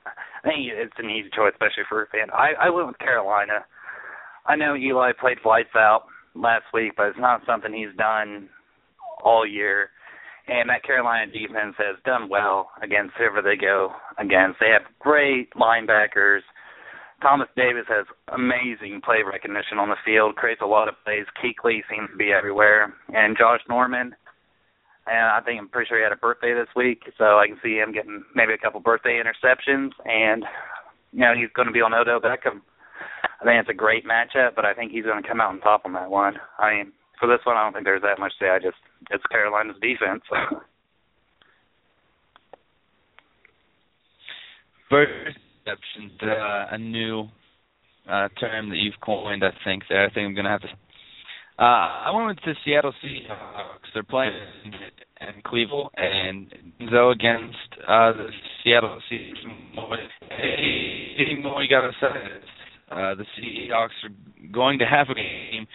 I think it's an easy choice, especially for a fan. I, I went with Carolina. I know Eli played lights out last week, but it's not something he's done all year and that Carolina defense has done well against whoever they go against. They have great linebackers. Thomas Davis has amazing play recognition on the field, creates a lot of plays. Kuechly seems to be everywhere, and Josh Norman. And I think I'm pretty sure he had a birthday this week, so I can see him getting maybe a couple birthday interceptions. And you know he's going to be on Odell Beckham. I think it's a great matchup, but I think he's going to come out on top on that one. I mean, for this one, I don't think there's that much to say. I just it's Carolina's defense. *laughs* First exception, uh, a new uh, term that you've coined, I think. There, I think I'm going to have to. Uh, I went the Seattle Seahawks. They're playing in Cleveland, and though against uh, the Seattle Seahawks, anything more you got say? Uh, the Seahawks are going to have a game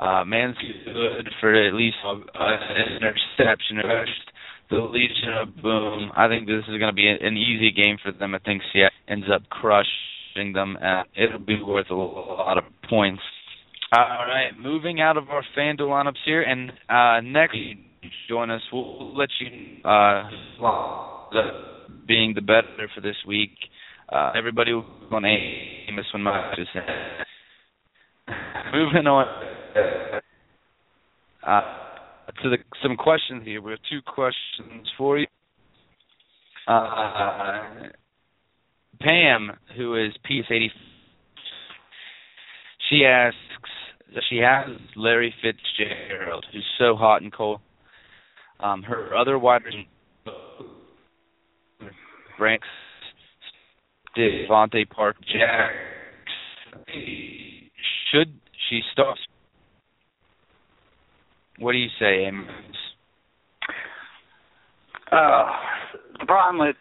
Uh, man's good for at least an interception. The Legion of Boom. I think this is going to be an easy game for them. I think Seattle ends up crushing them. And it'll be worth a lot of points. All right, moving out of our FanDuel lineups here, and uh, next join us. We'll let you uh, being the better for this week. Uh, everybody on Amos when my just moving on uh, to the, some questions here. We have two questions for you. Uh, Pam, who is PS80, she asks, she has Larry Fitzgerald, who's so hot and cold. Um, her other wide receiver ranks DeVante Park. Should she stop? What do you say, Amos? Uh, the problem with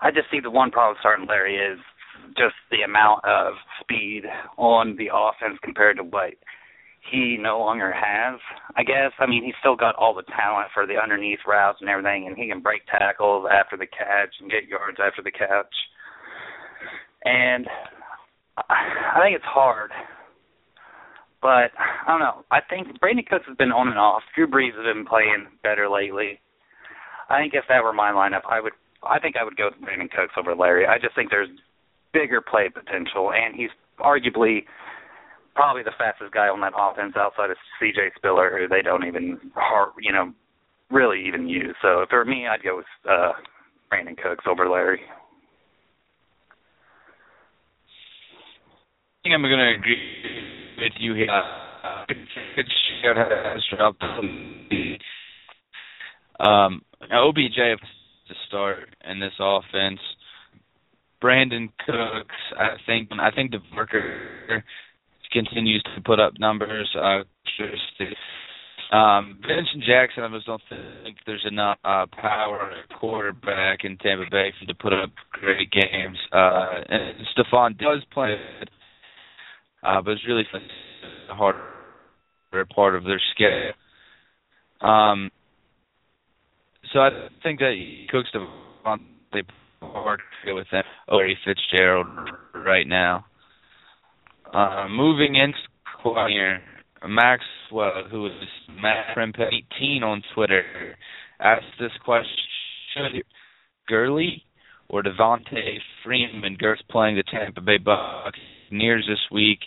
I just see the one problem starting Larry is just the amount of speed on the offense compared to what he no longer has. I guess. I mean, he's still got all the talent for the underneath routes and everything, and he can break tackles after the catch and get yards after the catch. And I think it's hard, but I don't know. I think Brandin Cooks has been on and off. Drew Brees has been playing better lately. I think if that were my lineup, I would. I think I would go with Brandin Cooks over Larry. I just think there's bigger play potential, and he's arguably probably the fastest guy on that offense outside of C.J. Spiller, who they don't even, you know, really even use. So were me, I'd go with uh, Brandin Cooks over Larry. I think I'm going to agree with you here. Um, OBJ to start in this offense. Brandin Cooks, I think. I think the worker continues to put up numbers. Uh, um, Vincent Jackson, I just don't think there's enough uh, power quarterback in Tampa Bay for to put up great games. Uh, and Stefon does play, uh, but it's really a harder part of their schedule. Um, so I think that Cooks Stefon they Park with them Larry Fitzgerald right now. Uh, moving in here, Maxwell, who is Matt 18 on Twitter, asked this question: Should Gurley or Devonta Freeman, Gurley's playing the Tampa Bay Buccaneers this week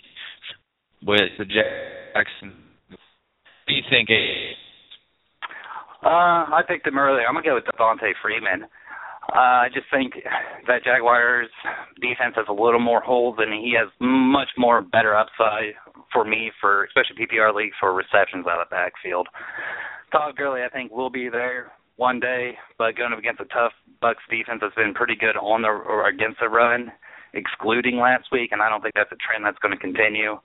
with the Jackson? What do you think? Uh, I picked him earlier. I'm gonna go with Devonta Freeman. Uh, I just think that Jaguars defense has a little more holes, and he has much more better upside for me for especially PPR leagues for receptions out of the backfield. Todd Gurley, I think, will be there one day, but going up against a tough Bucks defense that's been pretty good on the or against the run, excluding last week, and I don't think that's a trend that's going to continue.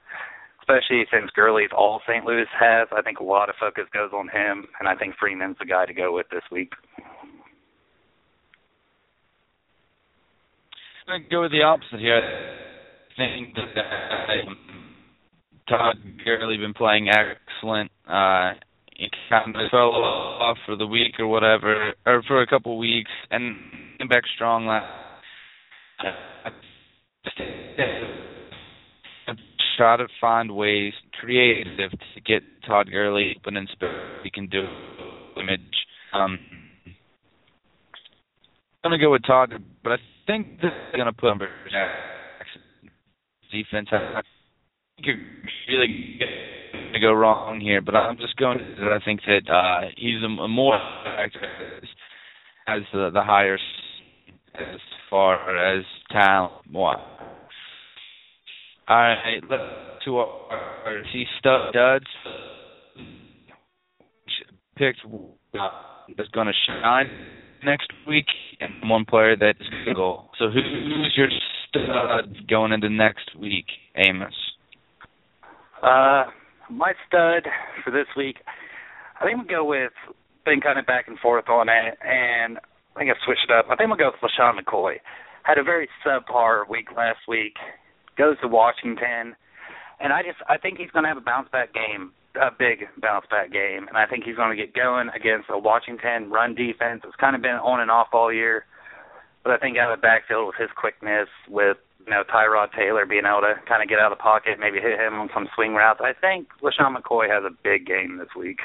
Especially since Gurley's all St. Louis has, I think a lot of focus goes on him, and I think Freeman's the guy to go with this week. Going to go with the opposite here. I think that uh, Todd Gurley been playing excellent. Uh, he kind of fell off for the week or whatever, or for a couple weeks, and came back strong last. try to find ways creative to get Todd Gurley open and he can do image. Um, I'm gonna go with Todd, but I think they're going to put him defense. I think you're really going to go wrong here, but I'm just going to. I think that uh, he's a, a more as the, the higher as far as talent. All right, let's to our see studs picked uh, that's going to shine next week and one player that is going to go. So who's your stud going into next week, Amos? Uh, my stud for this week, I think we'll go with been kind of back and forth on it, and I think I've switched it up. I think we'll go with LeSean McCoy. Had a very subpar week last week. Goes to Washington. and I just I think he's going to have a bounce back game, a big bounce back game, and I think he's going to get going against a Washington run defense. It's kind of been on and off all year, but I think out of the backfield with his quickness, with you know Tyrod Taylor being able to kind of get out of the pocket, maybe hit him on some swing routes, I think LeSean McCoy has a big game this week.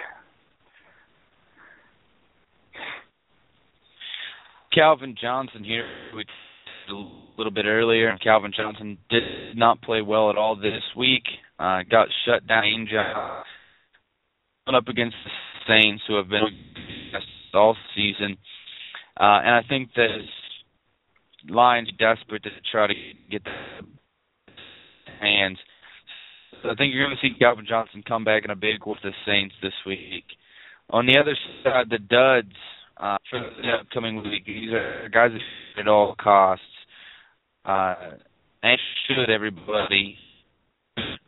Calvin Johnson here, we a little bit earlier. Calvin Johnson did not play well at all this week. Uh, got shut down. Angel up against the Saints, who have been all season, uh, and I think that Lions desperate to try to get the hands. So I think you're going to see Calvin Johnson come back in a big with the Saints this week. On the other side, the duds uh, for the upcoming week. These are guys at all costs. Uh, and should everybody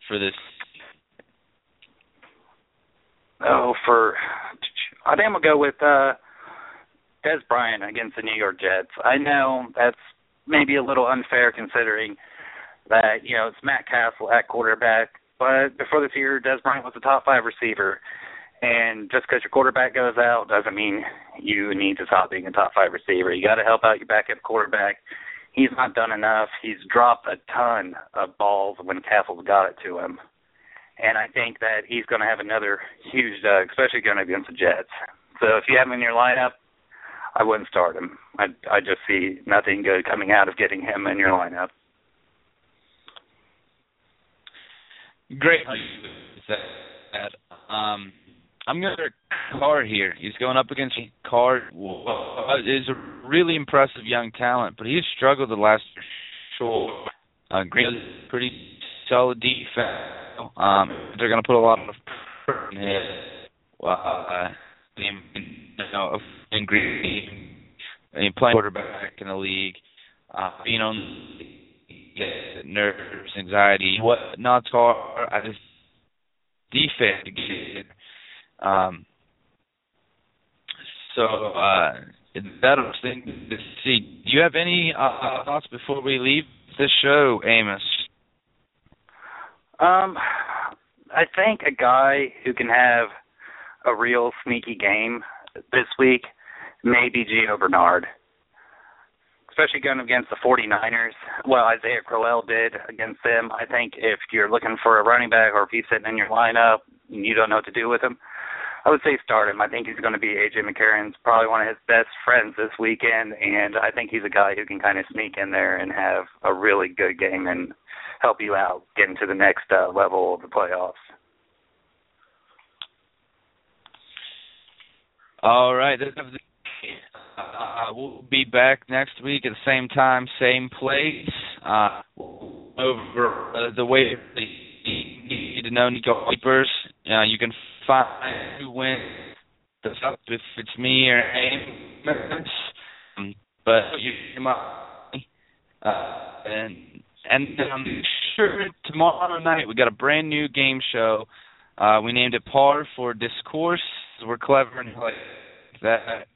for this? Oh, for I think I'm gonna go with uh, Dez Bryant against the New York Jets. I know that's maybe a little unfair considering that you know it's Matt Cassel at quarterback, but before this year, Dez Bryant was a top five receiver. And just because your quarterback goes out doesn't mean you need to stop being a top five receiver. You got to help out your backup quarterback he's not done enough. He's dropped a ton of balls when Cassel's got it to him. And I think that he's going to have another huge, uh, especially going against the Jets. So if you have him in your lineup, I wouldn't start him. I I just see nothing good coming out of getting him in your lineup. Great. Um, I'm going to Carr here. He's going up against Carr. Is a really impressive young talent, but he's struggled the last short. Uh, Green pretty solid defense. Um, they're going to put a lot of on him. Uh, you know, in Green, playing quarterback in the league, uh, being on nerves, anxiety, what not Carr. I just defense um, so uh, that'll interesting to see. Do you have any uh, thoughts before we leave the show, Amos? Um, I think a guy who can have a real sneaky game this week may be Gio Bernard. Especially going against the 49ers. Well, Isaiah Crowell did against them. I think if you're looking for a running back or if he's sitting in your lineup and you don't know what to do with him, I would say start him. I think he's going to be AJ McCarron's probably one of his best friends this weekend, and I think he's a guy who can kind of sneak in there and have a really good game and help you out getting to the next uh, level of the playoffs. All right. Uh, we'll be back next week at the same time, same place. Uh, over uh, the way you need to know Nico Keepers. Uh, you can find who wins the up if it's me or Amos. Um, but you uh, and and I'm sure tomorrow night we got a brand new game show. Uh, we named it Par for Discourse. We're clever and like that.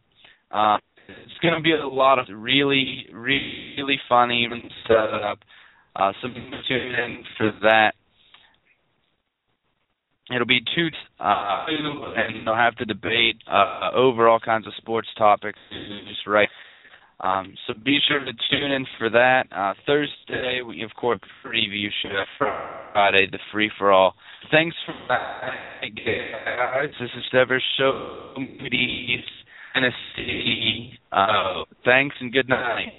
Uh, it's going to be a lot of really, really funny even setup. Uh, so tune in for that it'll be two, uh, and they'll have to debate uh, over all kinds of sports topics. Just right. Um, so be sure to tune in for that. Uh, Thursday, we of course preview show. Friday, the free for all. Thanks for that, guys. This is Sever Show, Tennessee. Uh, thanks and good night.